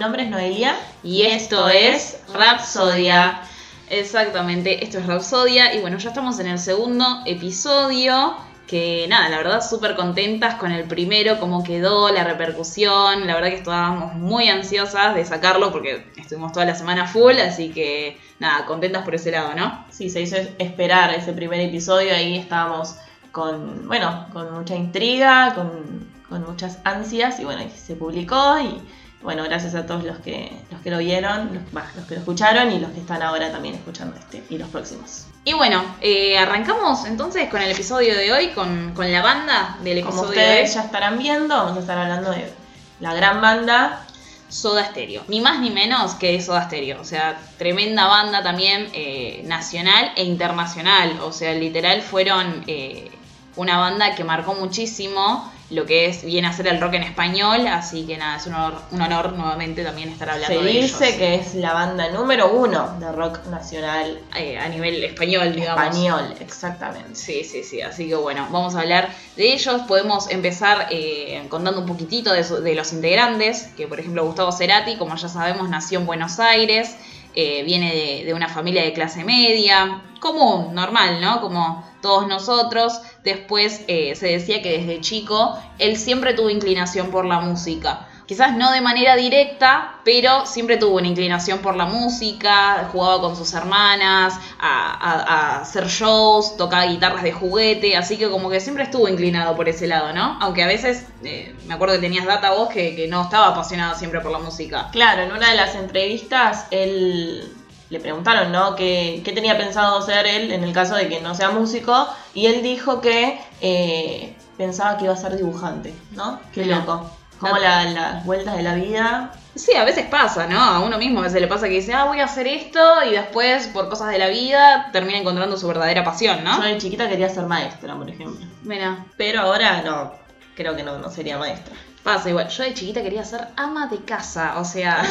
nombre es Noelia. Y esto, es Rapsodia. Exactamente, esto es Rapsodia. Y bueno, ya estamos en el segundo episodio. Que nada, la verdad, súper contentas con el primero, cómo quedó, la repercusión. La verdad que estábamos muy ansiosas de sacarlo porque estuvimos toda la semana full. Así que nada, contentas por ese lado, ¿no? Sí, se hizo esperar ese primer episodio. Ahí estábamos con, bueno, con mucha intriga, con, con muchas ansias. Y bueno, se publicó y bueno, gracias a todos los que, los que lo vieron, los, los, que lo escucharon y los que están ahora también escuchando este y los próximos. Y bueno, eh, arrancamos entonces con el episodio de hoy, con, con la banda del episodio Como ustedes ya estarán viendo, vamos a estar hablando de la gran banda Soda Stereo. Ni más ni menos que Soda Stereo. O sea, tremenda banda también eh, nacional e internacional. O sea, literal fueron eh, una banda que marcó muchísimo lo que es viene a ser el rock en español, así que nada, es un honor, un honor nuevamente también estar hablando Se de ellos. dice que es la banda número uno de rock nacional. Eh, a nivel español, digamos. Español, exactamente. Sí, sí, sí, así que bueno, vamos a hablar de ellos. Podemos empezar eh, contando un poquitito de, de los integrantes, que por ejemplo Gustavo Cerati, como ya sabemos, nació en Buenos Aires. Eh, viene de, de, una familia de clase media, común, normal, ¿no? Como todos nosotros. Después eh, se decía que desde chico él siempre tuvo inclinación por la música. Quizás no de manera directa, pero siempre tuvo una inclinación por la música, jugaba con sus hermanas, a, a, hacer shows, tocaba guitarras de juguete, así que como que siempre estuvo inclinado por ese lado, ¿no? Aunque a veces, eh, me acuerdo que tenías data vos que, que no estaba apasionado siempre por la música. Claro, en una de las entrevistas él le preguntaron, ¿no? ¿Qué, ¿Qué, tenía pensado ser él en el caso de que no sea músico? Y él dijo que eh, pensaba que iba a ser dibujante, ¿no? Qué Mira. loco. Como la, las vueltas de la vida. Sí, a veces pasa, ¿no? A uno mismo a veces le pasa que dice, ah, voy a hacer esto, y después, por cosas de la vida, termina encontrando su verdadera pasión, ¿no? Yo de chiquita quería ser maestra, por ejemplo. Mira. Pero ahora no, creo que no, no sería maestra. Pasa igual. Yo de chiquita quería ser ama de casa, o sea.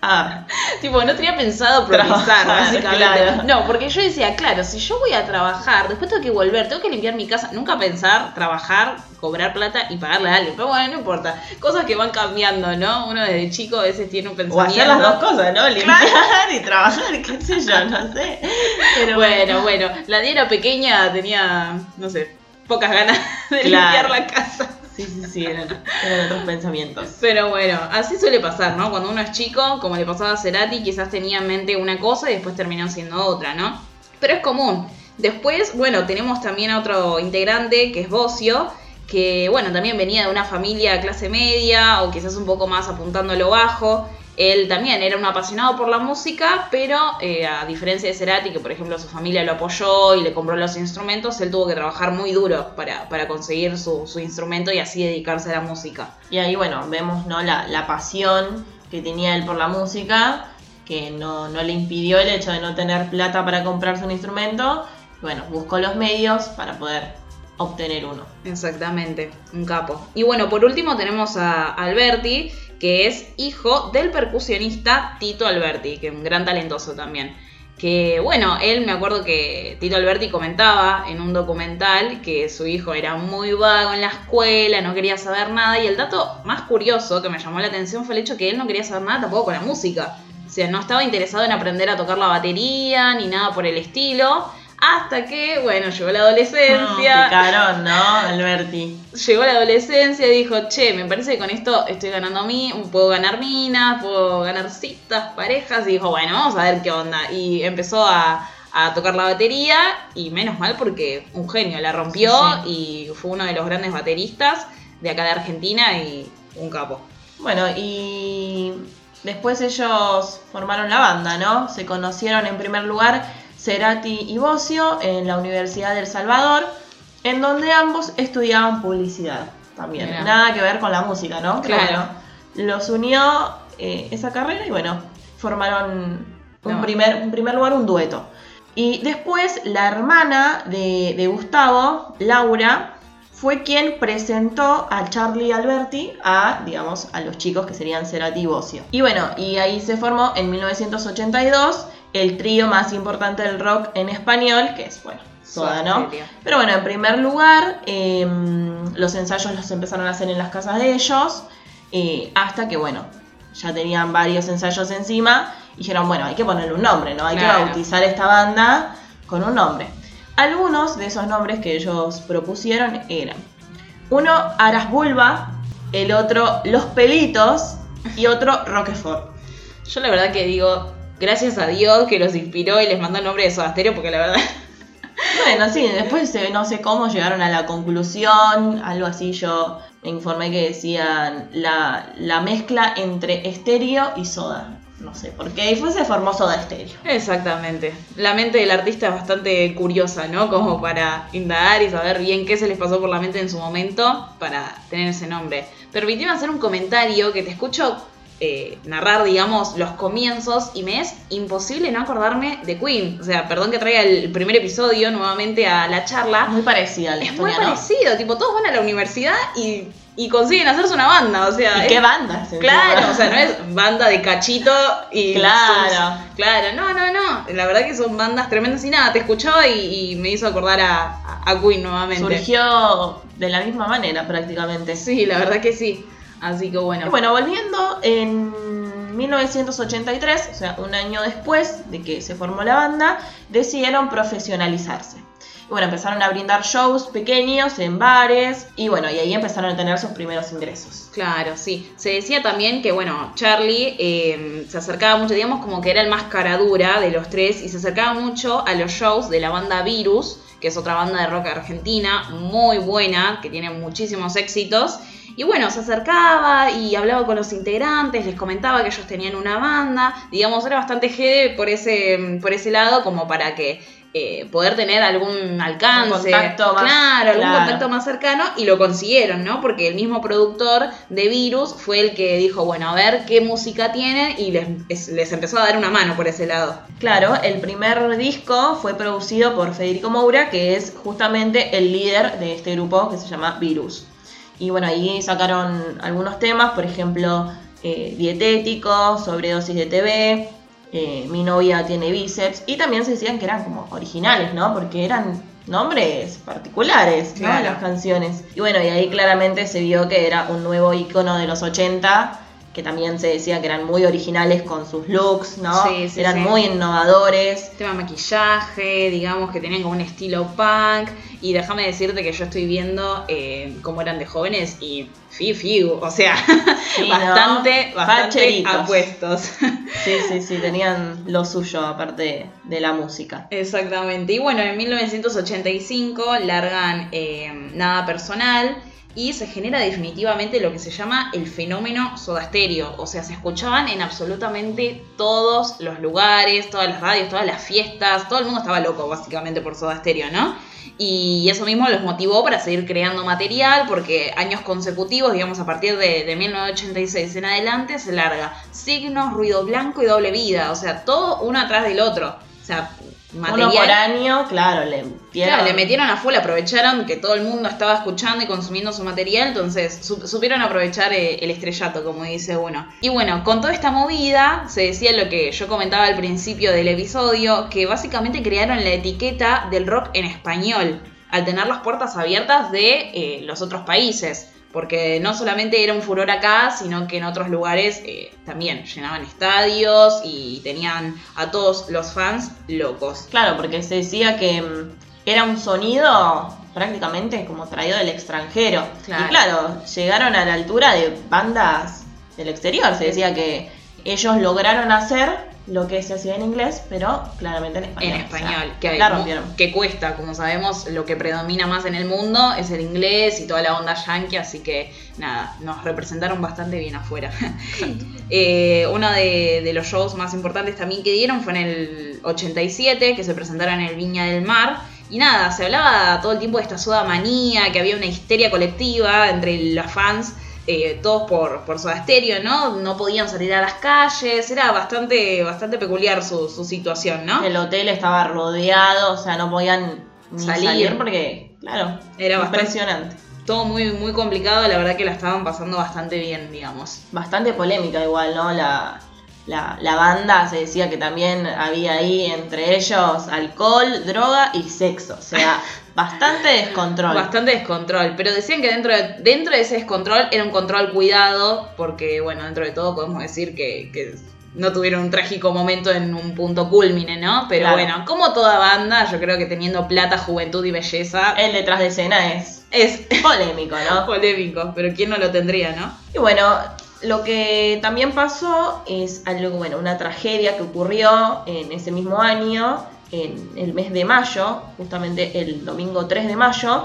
Ah, tipo, no tenía pensado progresar, básicamente. claro. No, porque yo decía, claro, si yo voy a trabajar, después tengo que volver, tengo que limpiar mi casa. Nunca pensar, trabajar, cobrar plata y pagarle a alguien. Pero bueno, no importa. Cosas que van cambiando, ¿no? Uno desde chico a veces tiene un o pensamiento. hacer las dos cosas, ¿no? Limpiar y trabajar, qué sé yo, no sé. Pero Bueno, bueno, la Diana pequeña tenía, no sé, pocas ganas de Claro. limpiar la casa. Sí, sí, sí, eran, otros pensamientos. Pero bueno, así suele pasar, ¿no? Cuando uno es chico, como le pasaba a Cerati, quizás tenía en mente una cosa y después terminó siendo otra, ¿no? Pero es común. Después, bueno, tenemos también a otro integrante que es Bocio, que bueno, también venía de una familia clase media o quizás un poco más apuntando a lo bajo. Él también era un apasionado por la música, pero eh, a diferencia de Cerati, que por ejemplo su familia lo apoyó y le compró los instrumentos, él tuvo que trabajar muy duro para, para conseguir su, su instrumento y así dedicarse a la música. Y ahí, bueno, vemos ¿no? la, la pasión que tenía él por la música, que no, no le impidió el hecho de no tener plata para comprarse un instrumento. Bueno, buscó los medios para poder obtener uno. Exactamente, un capo. Y bueno, por último tenemos a Alberti, que es hijo del percusionista Tito Alberti, que es un gran talentoso también. Que bueno, él me acuerdo que Tito Alberti comentaba en un documental que su hijo era muy vago en la escuela, no quería saber nada. Y el dato más curioso que me llamó la atención fue el hecho que él no quería saber nada tampoco con la música. O sea, no estaba interesado en aprender a tocar la batería ni nada por el estilo. Hasta que, bueno, llegó la No, adolescencia. picarón, ¿no, Alberti? Llegó la adolescencia y dijo, che, me parece que con esto estoy ganando a mí, puedo ganar minas, puedo ganar citas, parejas. Y dijo, bueno, vamos a ver qué onda. Y empezó a, a tocar la batería y menos mal porque un genio, la rompió y fue uno de los grandes bateristas de acá de Argentina y un capo. Bueno, y después ellos formaron la banda, ¿no? Se conocieron en primer lugar Cerati y Bocio en la Universidad del Salvador, en donde ambos estudiaban publicidad también. Mirá. Nada que ver con la música, ¿no? Claro. los unió eh, esa carrera y bueno, formaron un No. primer, en primer lugar un dueto. Y después la hermana de, de Gustavo, Laura, fue quien presentó a Charlie Alberti a, digamos, a los chicos que serían Cerati y. Y bueno, y ahí se formó en 1982 el trío más importante del rock en español, que es, bueno, Soda, ¿no? Pero bueno, en primer lugar, eh, los ensayos los empezaron a hacer en las casas de ellos. Eh, hasta que, bueno, ya tenían varios ensayos encima y dijeron, bueno, hay que ponerle un nombre, ¿no? Hay Claro. que bautizar esta banda con un nombre. Algunos de esos nombres que ellos propusieron eran uno Aras Bulba, el otro Los Pelitos y otro Roquefort. Yo la verdad que digo, gracias a Dios que los inspiró y les mandó el nombre de Soda Stereo, porque la verdad... Bueno, sí, después no sé cómo llegaron a la conclusión, algo así yo me informé que decían la, la mezcla entre estéreo y soda. No sé, porque fue se formó soda estéreo. Exactamente. La mente del artista es bastante curiosa, ¿no? Como para indagar y saber bien qué se les pasó por la mente en su momento para tener ese nombre. Permíteme hacer un comentario que te escucho eh, narrar, digamos, los comienzos y me es imposible no acordarme de Queen. O sea, perdón que traiga el primer episodio nuevamente a la charla. Muy parecida a la Es muy parecido, tipo, todos van a la universidad y, y consiguen hacerse una banda, o sea... ¿Y es- qué bandas? Claro, o sea, no es banda de cachito y. Claro. sus- claro, no, no, no. La verdad que son bandas tremendas y nada, te escuchaba y, y me hizo acordar a, a Queen nuevamente. Surgió de la misma manera prácticamente. Sí, la verdad que sí. Así que bueno. Y bueno, volviendo en 1983, o sea, un año después de que se formó la banda, decidieron profesionalizarse. Bueno, empezaron a brindar shows pequeños en bares y bueno, y ahí empezaron a tener sus primeros ingresos. Claro, sí. Se decía también que, bueno, Charlie eh, se acercaba mucho, digamos, como que era el más cara dura de los tres y se acercaba mucho a los shows de la banda Virus, que es otra banda de rock argentina muy buena, que tiene muchísimos éxitos. Y bueno, se acercaba y hablaba con los integrantes, les comentaba que ellos tenían una banda, digamos, era bastante jede por ese, por ese lado, como para que eh, poder tener algún alcance, contacto más- claro, algún claro. contacto más cercano y lo consiguieron, ¿no? Porque el mismo productor de Virus fue el que dijo, bueno, a ver qué música tienen y les, es- les empezó a dar una mano por ese lado. Claro, el primer disco fue producido por Federico Moura, que es justamente el líder de este grupo que se llama Virus. Y bueno, ahí sacaron algunos temas, por ejemplo, eh, dietético, sobredosis de TV, eh, mi novia tiene bíceps, y también se decían que eran como originales, ¿no? Porque eran nombres particulares, ¿no? Claro. Las canciones. Y bueno, y ahí claramente se vio que era un nuevo icono de los 80, que también se decía que eran muy originales con sus looks, ¿no? Sí, sí, eran sí. muy innovadores. Tema maquillaje, digamos que tenían como un estilo punk. Y déjame decirte que yo estoy viendo eh, cómo eran de jóvenes y fi, fi, o sea, bastante, bastante apuestos. Sí, sí, sí, tenían lo suyo aparte de la música. Exactamente. Y bueno, en 1985 largan eh, Nada Personal y se genera definitivamente lo que se llama el fenómeno Soda Stereo. O sea, se escuchaban en absolutamente todos los lugares, todas las radios, todas las fiestas. Todo el mundo estaba loco básicamente por Soda Stereo, ¿no? Y eso mismo los motivó para seguir creando material, porque años consecutivos, digamos a partir de, de 1986 en adelante, se larga Signos, Ruido Blanco y Doble Vida. O sea, todo uno atrás del otro. O sea, material. Uno por año, claro, le metieron. Claro, le metieron a full, aprovecharon que todo el mundo estaba escuchando y consumiendo su material, entonces su- supieron aprovechar eh, el estrellato, como dice uno. Y bueno, con toda esta movida, se decía lo que yo comentaba al principio del episodio, que básicamente crearon la etiqueta del rock en español, al tener las puertas abiertas de eh, los otros países. Porque no solamente era un furor acá, sino que en otros lugares eh, también llenaban estadios y tenían a todos los fans locos. Claro, porque se decía que mm, era un sonido prácticamente como traído del extranjero. Claro. Y claro, llegaron a la altura de bandas del exterior. Se decía que ellos lograron hacer lo que se hacía en inglés, pero claramente en español. En O sea, español, que, hay- la rompieron. que cuesta, como sabemos, lo que predomina más en el mundo es el inglés y toda la onda yankee, así que nada, nos representaron bastante bien afuera. Eh, uno de, de los shows más importantes también que dieron fue en el 87, que se presentaron en el Viña del Mar. Y nada, se hablaba todo el tiempo de esta soda manía, que había una histeria colectiva entre los fans, eh, todos por, por Soda Stereo, ¿no? No podían salir a las calles, era bastante, bastante peculiar su, su situación, ¿no? El hotel estaba rodeado, o sea, no podían ni Salir. salir, porque, claro, Era bastante- impresionante. todo muy, muy complicado, la verdad que la estaban pasando bastante bien, digamos. Bastante polémica igual, ¿no? La, la, la banda se decía que también había ahí entre ellos alcohol, droga y sexo. O sea, bastante descontrol. Bastante descontrol, pero decían que dentro de, dentro de ese descontrol era un control cuidado, porque bueno, dentro de todo podemos decir que, que no tuvieron un trágico momento en un punto culmine, ¿no? Pero Claro. bueno, como toda banda, yo creo que teniendo plata, juventud y belleza, El detrás de escena es es polémico, ¿no? polémico, pero ¿quién no lo tendría, no? Y bueno, lo que también pasó es algo, bueno, una tragedia que ocurrió en ese mismo año, en el mes de mayo, justamente el domingo 3 de mayo,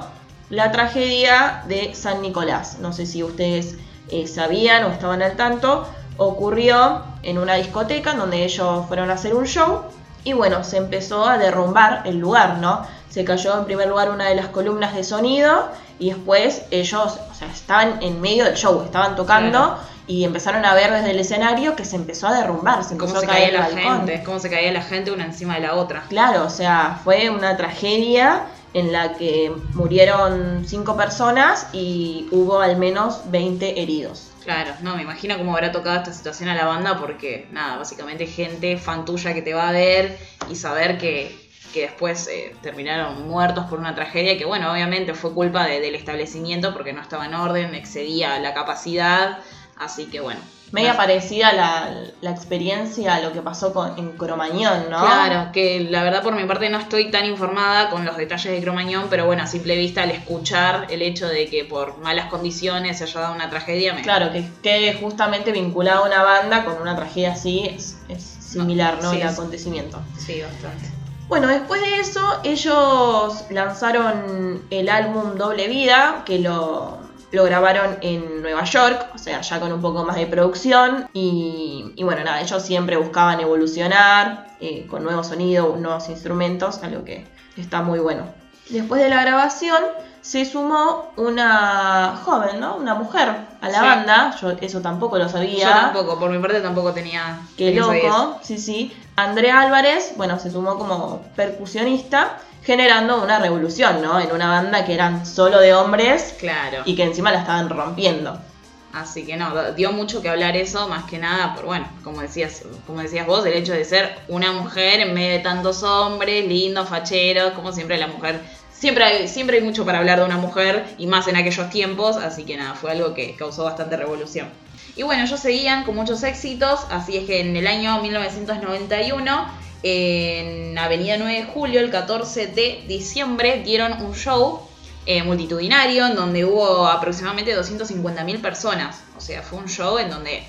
la tragedia de San Nicolás. No sé si ustedes eh, sabían o estaban al tanto, ocurrió en una discoteca donde ellos fueron a hacer un show y bueno, se empezó a derrumbar el lugar, ¿no? Se cayó en primer lugar una de las columnas de sonido y después ellos, o sea, estaban en medio del show, estaban tocando. Y empezaron a ver desde el escenario que se empezó a derrumbar, se empezó Cómo se a caer caía la balcón. gente, cómo se caía la gente una encima de la otra. Claro, o sea, fue una tragedia en la que murieron cinco personas y hubo al menos 20 heridos. Claro, no, me imagino cómo habrá tocado esta situación a la banda porque, nada, básicamente gente fan tuya que te va a ver y saber que, que después eh, terminaron muertos por una tragedia que, bueno, obviamente fue culpa de- del establecimiento porque no estaba en orden, excedía la capacidad, así que bueno. Media parecida la, la experiencia a lo que pasó con, en Cromañón, ¿no? Claro, que la verdad por mi parte no estoy tan informada con los detalles de Cromañón, pero bueno, a simple vista al escuchar el hecho de que por malas condiciones se haya dado una tragedia, me, Claro, que esté justamente vinculada a una banda con una tragedia así es, es similar, ¿no? sí, el es- acontecimiento. Sí, bastante. Bueno, después de eso, ellos lanzaron el álbum Doble Vida, que lo, lo grabaron en Nueva York, o sea, ya con un poco más de producción. Y, y bueno, nada, ellos siempre buscaban evolucionar eh, con nuevo sonido, nuevos instrumentos, algo que está muy bueno. Después de la grabación, se sumó una joven, ¿no? Una mujer a la Sí. banda. Yo eso tampoco lo sabía. Yo tampoco, por mi parte tampoco tenía. Qué loco, sí, sí. André Álvarez, bueno, se sumó como percusionista, generando una revolución, ¿no? En una banda que eran solo de hombres Claro. y que encima la estaban rompiendo. Así que no, dio mucho que hablar eso, más que nada, por bueno, como decías, como decías vos, el hecho de ser una mujer en medio de tantos hombres, lindos, facheros, como siempre la mujer, siempre hay, siempre hay mucho para hablar de una mujer, y más en aquellos tiempos, así que nada, fue algo que causó bastante revolución. Y bueno, ellos seguían con muchos éxitos, así es que en el año 1991, en Avenida 9 de Julio, el 14 de diciembre, dieron un show eh, multitudinario en donde hubo aproximadamente 250.000 personas. O sea, fue un show en donde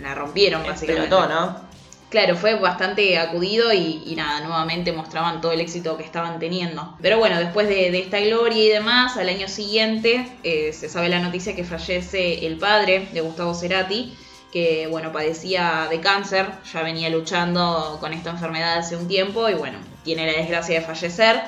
la rompieron básicamente. Explotó, ¿no? Claro, fue bastante acudido y, y nada, nuevamente mostraban todo el éxito que estaban teniendo. Pero bueno, después de, de esta gloria y demás, al año siguiente eh, se sabe la noticia que fallece el padre de Gustavo Cerati, que bueno, padecía de cáncer, ya venía luchando con esta enfermedad hace un tiempo y bueno, tiene la desgracia de fallecer.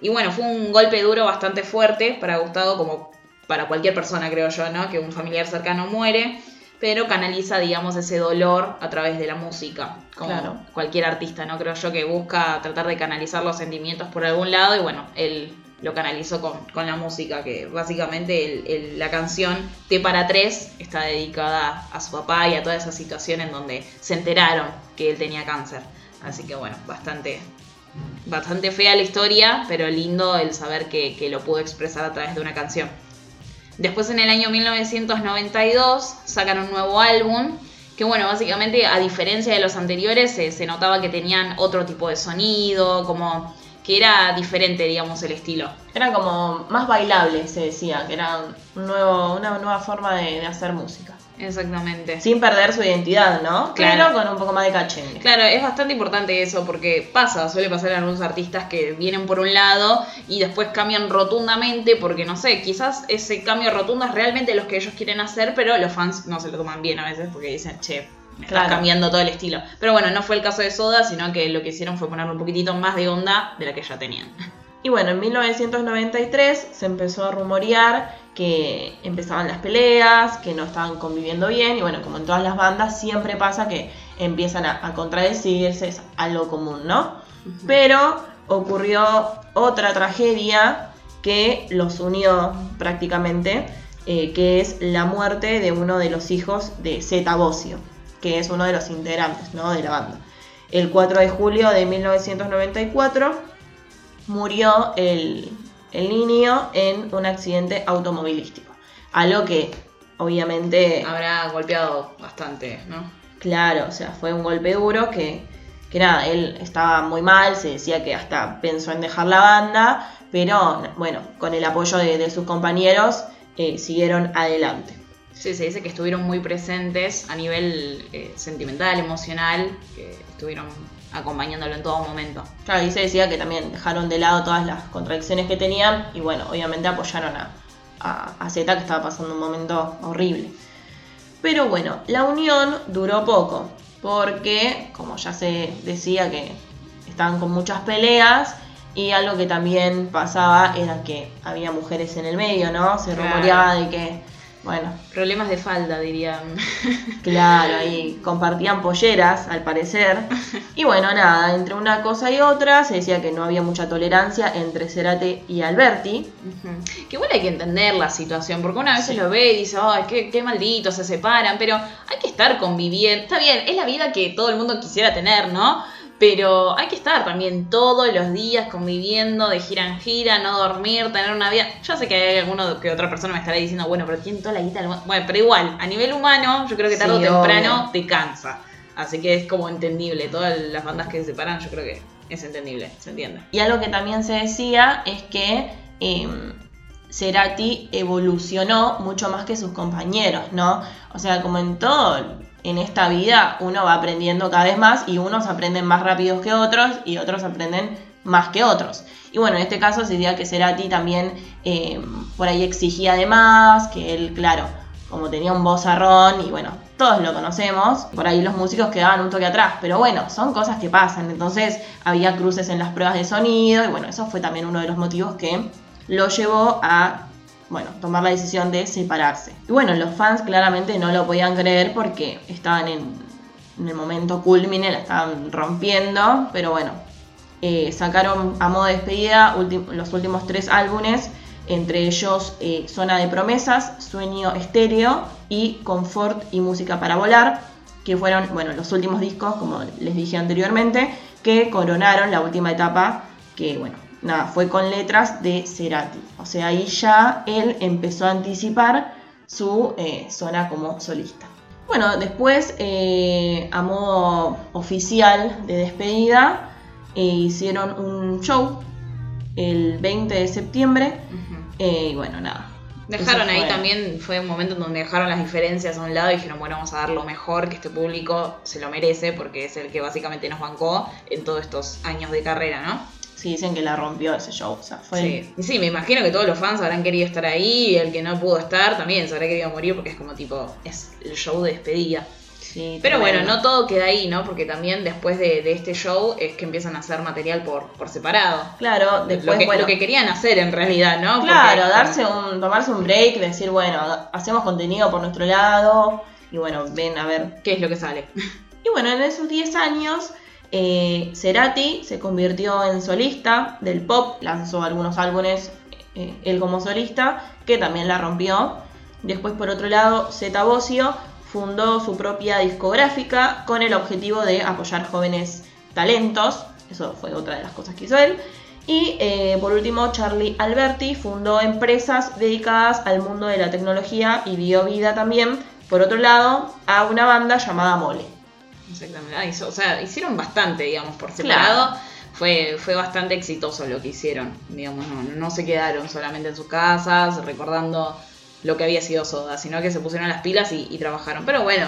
Y bueno, fue un golpe duro bastante fuerte para Gustavo, como para cualquier persona creo yo, ¿no? Que un familiar cercano muere pero canaliza, digamos, ese dolor a través de la música, como Claro. cualquier artista, ¿no? Creo yo que busca tratar de canalizar los sentimientos por algún lado y bueno, él lo canalizó con, con la música, que básicamente la canción T para tres está dedicada a su papá y a toda esa situación en donde se enteraron que él tenía cáncer. Así que bueno, bastante, bastante fea la historia, pero lindo el saber que, que lo pudo expresar a través de una canción. Después en el año 1992 sacan un nuevo álbum que bueno, básicamente a diferencia de los anteriores se notaba que tenían otro tipo de sonido, como que era diferente, digamos, el estilo. Era como más bailable, se decía, que era un nuevo, una nueva forma de, de hacer música. Exactamente. Sin perder su identidad, ¿no? Claro. Pero con un poco más de cachengue. Claro, es bastante importante eso porque pasa, suele pasar a algunos artistas que vienen por un lado y después cambian rotundamente porque no sé, quizás ese cambio rotundo es realmente los que ellos quieren hacer, pero los fans no se lo toman bien a veces porque dicen, che, Claro. cambiando todo el estilo. Pero bueno, no fue el caso de Soda, sino que lo que hicieron fue ponerle un poquitito más de onda de la que ya tenían. Y bueno, en 1993 se empezó a rumorear que empezaban las peleas, que no estaban conviviendo bien, y bueno, como en todas las bandas siempre pasa que empiezan a, a contradecirse, es algo común, ¿no? Pero ocurrió otra tragedia que los unió prácticamente, eh, que es la muerte de uno de los hijos de Zeta Bosio, que es uno de los integrantes ¿no? de la banda. El 4 de julio de 1994 murió el, el niño en un accidente automovilístico. A lo que obviamente... Habrá golpeado bastante, ¿no? Claro, o sea, fue un golpe duro que, que nada, él estaba muy mal, se decía que hasta pensó en dejar la banda, pero bueno, con el apoyo de, de sus compañeros eh, siguieron adelante. Sí, se dice que estuvieron muy presentes a nivel eh, sentimental, emocional, que estuvieron acompañándolo en todo momento. Claro, y se decía que también dejaron de lado todas las contradicciones que tenían y bueno, obviamente apoyaron a, a, a Zeta que estaba pasando un momento horrible. Pero bueno, la unión duró poco, porque como ya se decía que estaban con muchas peleas y algo que también pasaba era que había mujeres en el medio, ¿no? Se rumoreaba de que, bueno, Problemas de falda, dirían. Claro, ahí compartían polleras, al parecer. Y bueno, nada, entre una cosa y otra se decía que no había mucha tolerancia entre Cerati y Alberti. Que igual hay que entender la situación, porque una vez se lo ve y dice, ay, qué, qué maldito, se separan, pero hay que estar conviviendo. Está bien, es la vida que todo el mundo quisiera tener, ¿no? Pero hay que estar también todos los días conviviendo, de gira en gira, no dormir, tener una vida. Yo sé que hay alguno que otra persona me estará diciendo, bueno, pero tiene toda la guita del. Bueno, pero igual, a nivel humano, yo creo que tarde Sí, o temprano obvio. te cansa. Así que es como entendible. Todas las bandas que se separan, yo creo que es entendible, se entiende. Y algo que también se decía es que eh, Cerati evolucionó mucho más que sus compañeros, ¿no? O sea, como en todo en esta vida, uno va aprendiendo cada vez más y unos aprenden más rápidos que otros y otros aprenden más que otros. Y bueno, en este caso se decía que Cerati también eh, por ahí exigía de más, que él, claro, como tenía un vozarrón y bueno, todos lo conocemos, por ahí los músicos quedaban un toque atrás, pero bueno, son cosas que pasan, entonces había cruces en las pruebas de sonido y bueno, eso fue también uno de los motivos que lo llevó a, bueno, tomar la decisión de separarse. Y bueno, los fans claramente no lo podían creer porque estaban en, el momento culmine, la estaban rompiendo, pero bueno, eh, sacaron a modo de despedida los últimos tres álbumes, entre ellos eh, Zona de Promesas, Sueño Estéreo y Confort y Música para Volar, que fueron bueno, los últimos discos, como les dije anteriormente, que coronaron la última etapa, que bueno, nada, fue con letras de Cerati. O sea, ahí ya él empezó a anticipar su eh, zona como solista. Bueno, después, eh, a modo oficial de despedida, eh, hicieron un show el 20 de septiembre. Y bueno, nada. Dejaron ahí fue. también, fue un momento en donde dejaron las diferencias a un lado y dijeron, bueno, vamos a dar lo mejor que este público se lo merece porque es el que básicamente nos bancó en todos estos años de carrera, ¿no? Sí, dicen que la rompió ese show. O sea, fue. Sí. Y sí, me imagino que todos los fans habrán querido estar ahí y el que no pudo estar también se habrá querido morir porque es como tipo, es el show de despedida. sí, Pero bueno, no todo queda ahí, ¿no? Porque también después de, de este show es que empiezan a hacer material por, por separado. Claro, después, lo, que, bueno. lo que querían hacer en realidad, ¿no? Claro, darse un, tomarse un break, decir, bueno, hacemos contenido por nuestro lado. Y bueno, ven a ver ¿Qué es lo que sale? Y bueno, en esos 10 años, eh, Cerati se convirtió en solista del pop, lanzó algunos álbumes eh, él como solista, que también la rompió. Después, por otro lado, Zeta Bosio fundó su propia discográfica con el objetivo de apoyar jóvenes talentos. Eso fue otra de las cosas que hizo él. Y eh, por último, Charlie Alberti fundó empresas dedicadas al mundo de la tecnología y dio vida también, por otro lado, a una banda llamada Mole. Exactamente. Ah, hizo- o sea, hicieron bastante, digamos, por separado. Fue, fue bastante exitoso lo que hicieron. Digamos, no, no se quedaron solamente en sus casas recordando lo que había sido Soda, sino que se pusieron las pilas y, y trabajaron. Pero bueno,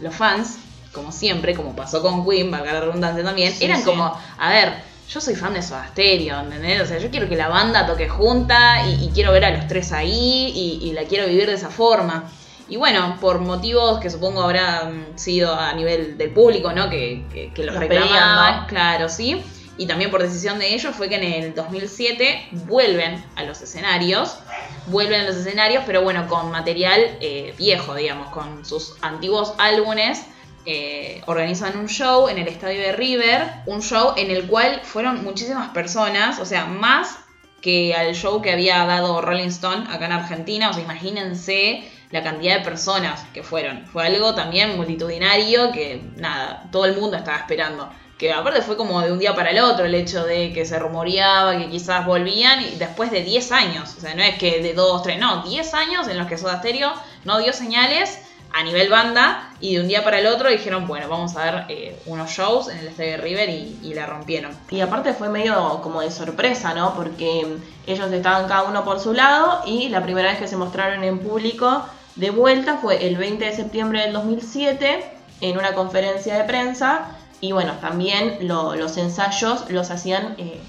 los fans, como siempre, como pasó con Queen, valga la redundancia también, Sí, eran sí. como, a ver, yo soy fan de Soda Stereo, ¿entendés? O sea, yo quiero que la banda toque junta y, y quiero ver a los tres ahí y, y la quiero vivir de esa forma. Y bueno, por motivos que supongo habrán sido a nivel del público, ¿no? Que, que, que los Los reclamaban, pedían, ¿no? claro, sí. Y también por decisión de ellos fue que en el 2007 vuelven a los escenarios. Vuelven a los escenarios, pero bueno, con material eh, viejo, digamos, con sus antiguos álbumes. eh, organizan un show en el estadio de River, un show en el cual fueron muchísimas personas, o sea, más que al show que había dado Rolling Stone acá en Argentina. O sea, imagínense la cantidad de personas que fueron. Fue algo también multitudinario que, nada, todo el mundo estaba esperando. Que aparte fue como de un día para el otro el hecho de que se rumoreaba que quizás volvían y después de 10 años. O sea, no es que de 2, 3, no, 10 años en los que Soda Stereo no dio señales a nivel banda y de un día para el otro dijeron, bueno, vamos a ver eh, unos shows en el Estadio River y, la rompieron. Y aparte fue medio como de sorpresa, ¿no? Porque ellos estaban cada uno por su lado y la primera vez que se mostraron en público de vuelta fue el 20 de septiembre del 2007 en una conferencia de prensa y bueno, también los ensayos los hacían eh,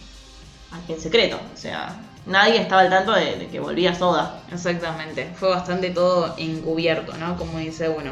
en secreto, o sea, nadie estaba al tanto de, que volvía Soda. Exactamente, fue bastante todo encubierto, ¿no? Como dice uno.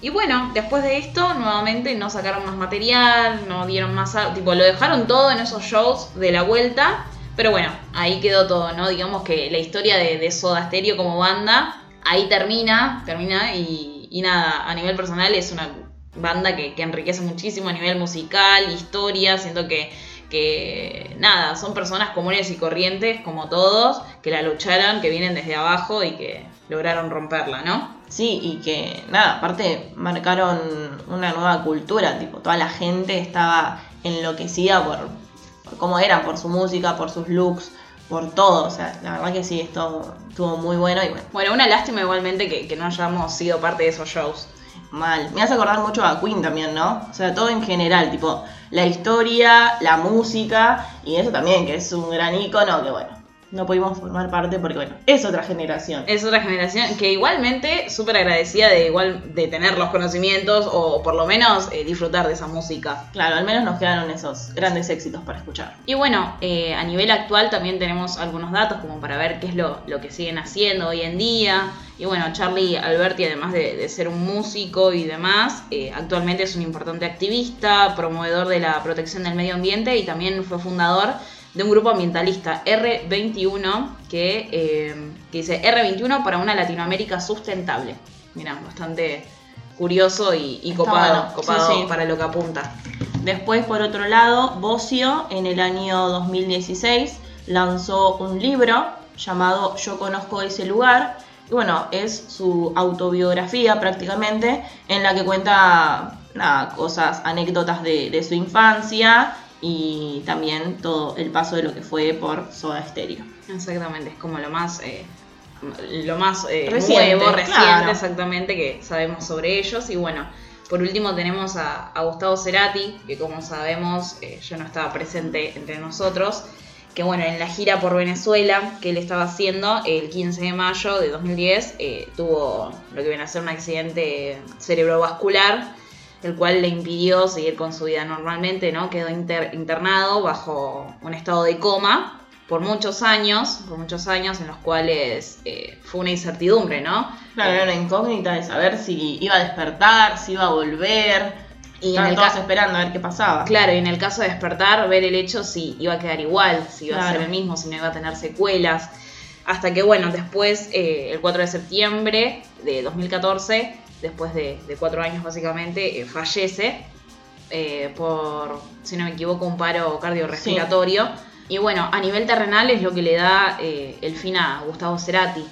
Y bueno, después de esto, nuevamente no sacaron más material, no dieron más. Tipo, lo dejaron todo en esos shows de la vuelta. Pero bueno, ahí quedó todo, ¿no? Digamos que la historia de, Soda Stereo como banda, ahí termina, termina y, nada, a nivel personal es una banda que, que enriquece muchísimo a nivel musical, historia, siento que que nada, son personas comunes y corrientes como todos, que la lucharon, que vienen desde abajo y que lograron romperla, ¿no? Sí, y que nada, aparte marcaron una nueva cultura, tipo, toda la gente estaba enloquecida por, cómo eran, por su música, por sus looks, por todo, o sea, la verdad que sí, esto estuvo muy bueno y bueno. Bueno, una lástima igualmente que, que no hayamos sido parte de esos shows. Mal. Me hace acordar mucho a Queen también, ¿no? O sea, todo en general, tipo, la historia, la música y eso también, que es un gran icono, que bueno, no pudimos formar parte porque, bueno, es otra generación. Es otra generación que igualmente súper agradecida de igual de tener los conocimientos o por lo menos eh, disfrutar de esa música. Claro, al menos nos quedaron esos grandes éxitos para escuchar. Y bueno, eh, a nivel actual también tenemos algunos datos como para ver qué es lo, lo que siguen haciendo hoy en día. Y bueno, Charlie Alberti, además de, ser un músico y demás, eh, actualmente es un importante activista, promovedor de la protección del medio ambiente y también fue fundador de un grupo ambientalista, R21, que, eh, dice R21 para una Latinoamérica sustentable. Mira, bastante curioso y, copado, copado para lo que apunta. Después, por otro lado, Bocio en el año 2016 lanzó un libro llamado Yo conozco ese lugar. Y bueno, es su autobiografía prácticamente, en la que cuenta cosas, anécdotas de, de su infancia y también todo el paso de lo que fue por Soda Stereo. Exactamente, es como lo más eh, lo más eh, reciente, nuevo, reciente exactamente que sabemos sobre ellos y bueno, por último tenemos a, Gustavo Cerati, que como sabemos eh, ya no estaba presente entre nosotros, que bueno, en la gira por Venezuela que él estaba haciendo el 15 de mayo de 2010 tuvo lo que viene a ser un accidente cerebrovascular el cual le impidió seguir con su vida normalmente, ¿no? Quedó internado bajo un estado de coma por muchos años, por muchos años en los cuales eh, fue una incertidumbre, ¿no? Claro, era una incógnita de saber si iba a despertar, si iba a volver. Y en el caso esperando a ver qué pasaba. Claro, y en el caso de despertar, ver el hecho si iba a quedar igual, si iba a ser el mismo, si no iba a tener secuelas. Hasta que, bueno, después, eh, el 4 de septiembre de 2014, después de, cuatro años básicamente, eh, fallece eh, por, si no me equivoco, un paro cardiorrespiratorio. Y bueno, a nivel terrenal es lo que le da eh, el fin a Gustavo Cerati.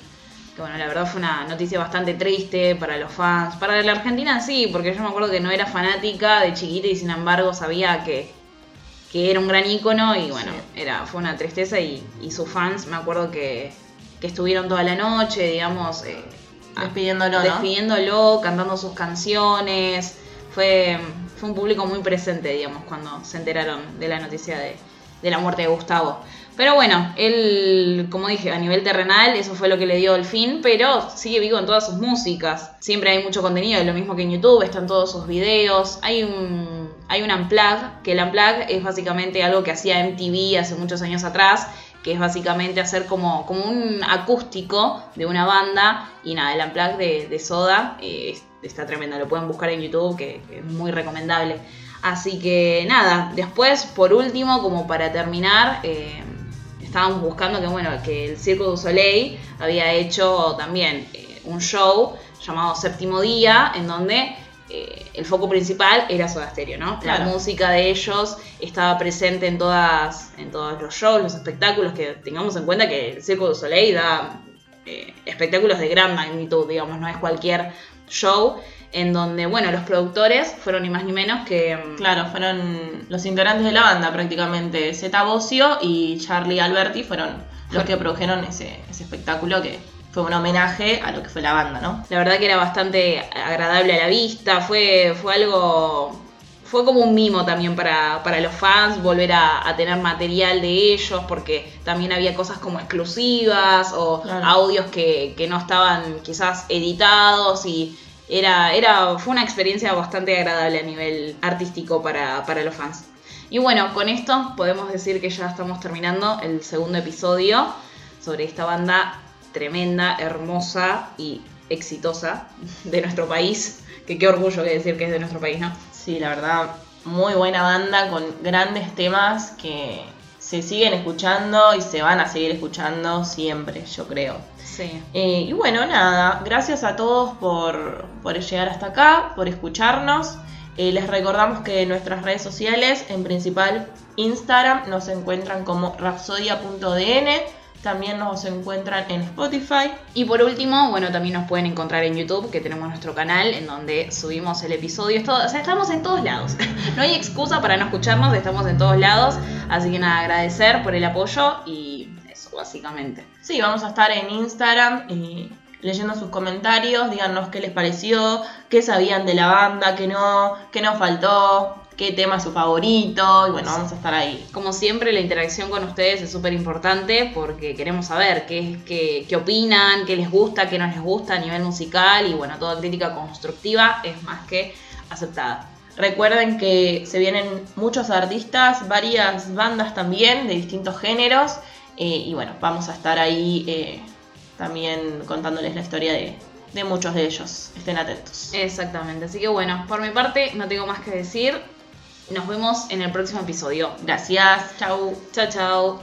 Que bueno, la verdad fue una noticia bastante triste para los fans. Para la Argentina sí, porque yo me acuerdo que no era fanática de chiquita y sin embargo sabía que, que era un gran ícono y bueno, era, fue una tristeza y, sus fans me acuerdo que, que estuvieron toda la noche, digamos, despidiéndolo, despidiéndolo, cantando sus canciones. Fue, fue un público muy presente, digamos, cuando se enteraron de la noticia de, la muerte de Gustavo. Pero bueno, él, como dije, a nivel terrenal, eso fue lo que le dio el fin, pero sigue vivo en todas sus músicas. Siempre hay mucho contenido, es lo mismo que en YouTube, están todos sus videos. Hay un, hay un Unplug, que el Unplug es básicamente algo que hacía MTV hace muchos años atrás, que es básicamente hacer como, como un acústico de una banda. Y nada, el Unplugged de, Soda eh, está tremendo, lo pueden buscar en YouTube, que, es muy recomendable. Así que nada, después, por último, como para terminar, eh, estábamos buscando que, bueno, que el Circo du Soleil había hecho también eh, un show llamado Séptimo Día, en donde eh, el foco principal era Soda Stereo, ¿no? Claro. La música de ellos estaba presente en todas en todos los shows, los espectáculos, que tengamos en cuenta que el Circo du Soleil da eh, espectáculos de gran magnitud, digamos, no es cualquier show en donde, bueno, los productores fueron ni más ni menos que... mm, Claro, fueron los integrantes de la banda prácticamente. Zeta Bosio y Charlie Alberti fueron los que produjeron ese, ese espectáculo que fue un homenaje a lo que fue la banda, ¿no? La verdad que era bastante agradable a la vista, fue, fue algo... Fue como un mimo también para, para los fans volver a, a tener material de ellos, porque también había cosas como exclusivas o Claro. audios que, que no estaban quizás editados y era, era, fue una experiencia bastante agradable a nivel artístico para, para los fans. Y bueno, con esto podemos decir que ya estamos terminando el segundo episodio sobre esta banda tremenda, hermosa y exitosa de nuestro país. Que qué orgullo que decir que es de nuestro país, ¿no? Sí, la verdad, muy buena banda con grandes temas que se siguen escuchando y se van a seguir escuchando siempre, yo creo. Sí. Eh, y bueno, nada, gracias a todos por, por llegar hasta acá, por escucharnos. Eh, les recordamos que en nuestras redes sociales, en principal Instagram, nos encuentran como rapsodia.dn. También nos encuentran en Spotify. Y por último, bueno, también nos pueden encontrar en YouTube, que tenemos nuestro canal en donde subimos el episodio. Todo- o sea, estamos en todos lados. No hay excusa para no escucharnos, estamos en todos lados. Así que nada, agradecer por el apoyo y eso, básicamente. Sí, vamos a estar en Instagram eh, leyendo sus comentarios. Díganos qué les pareció, qué sabían de la banda, qué no, qué nos faltó, qué tema es su favorito. Y bueno, vamos a estar ahí. Como siempre, la interacción con ustedes es súper importante porque queremos saber qué, qué, qué opinan, qué les gusta, qué no les gusta a nivel musical y bueno, toda crítica constructiva es más que aceptada. Recuerden que se vienen muchos artistas, varias bandas también de distintos géneros. eh, y bueno, vamos a estar ahí eh, también contándoles la historia de, de muchos de ellos. Estén atentos. Exactamente, así que bueno, por mi parte no tengo más que decir. Nos vemos en el próximo episodio. Gracias, chau. Chao, chao.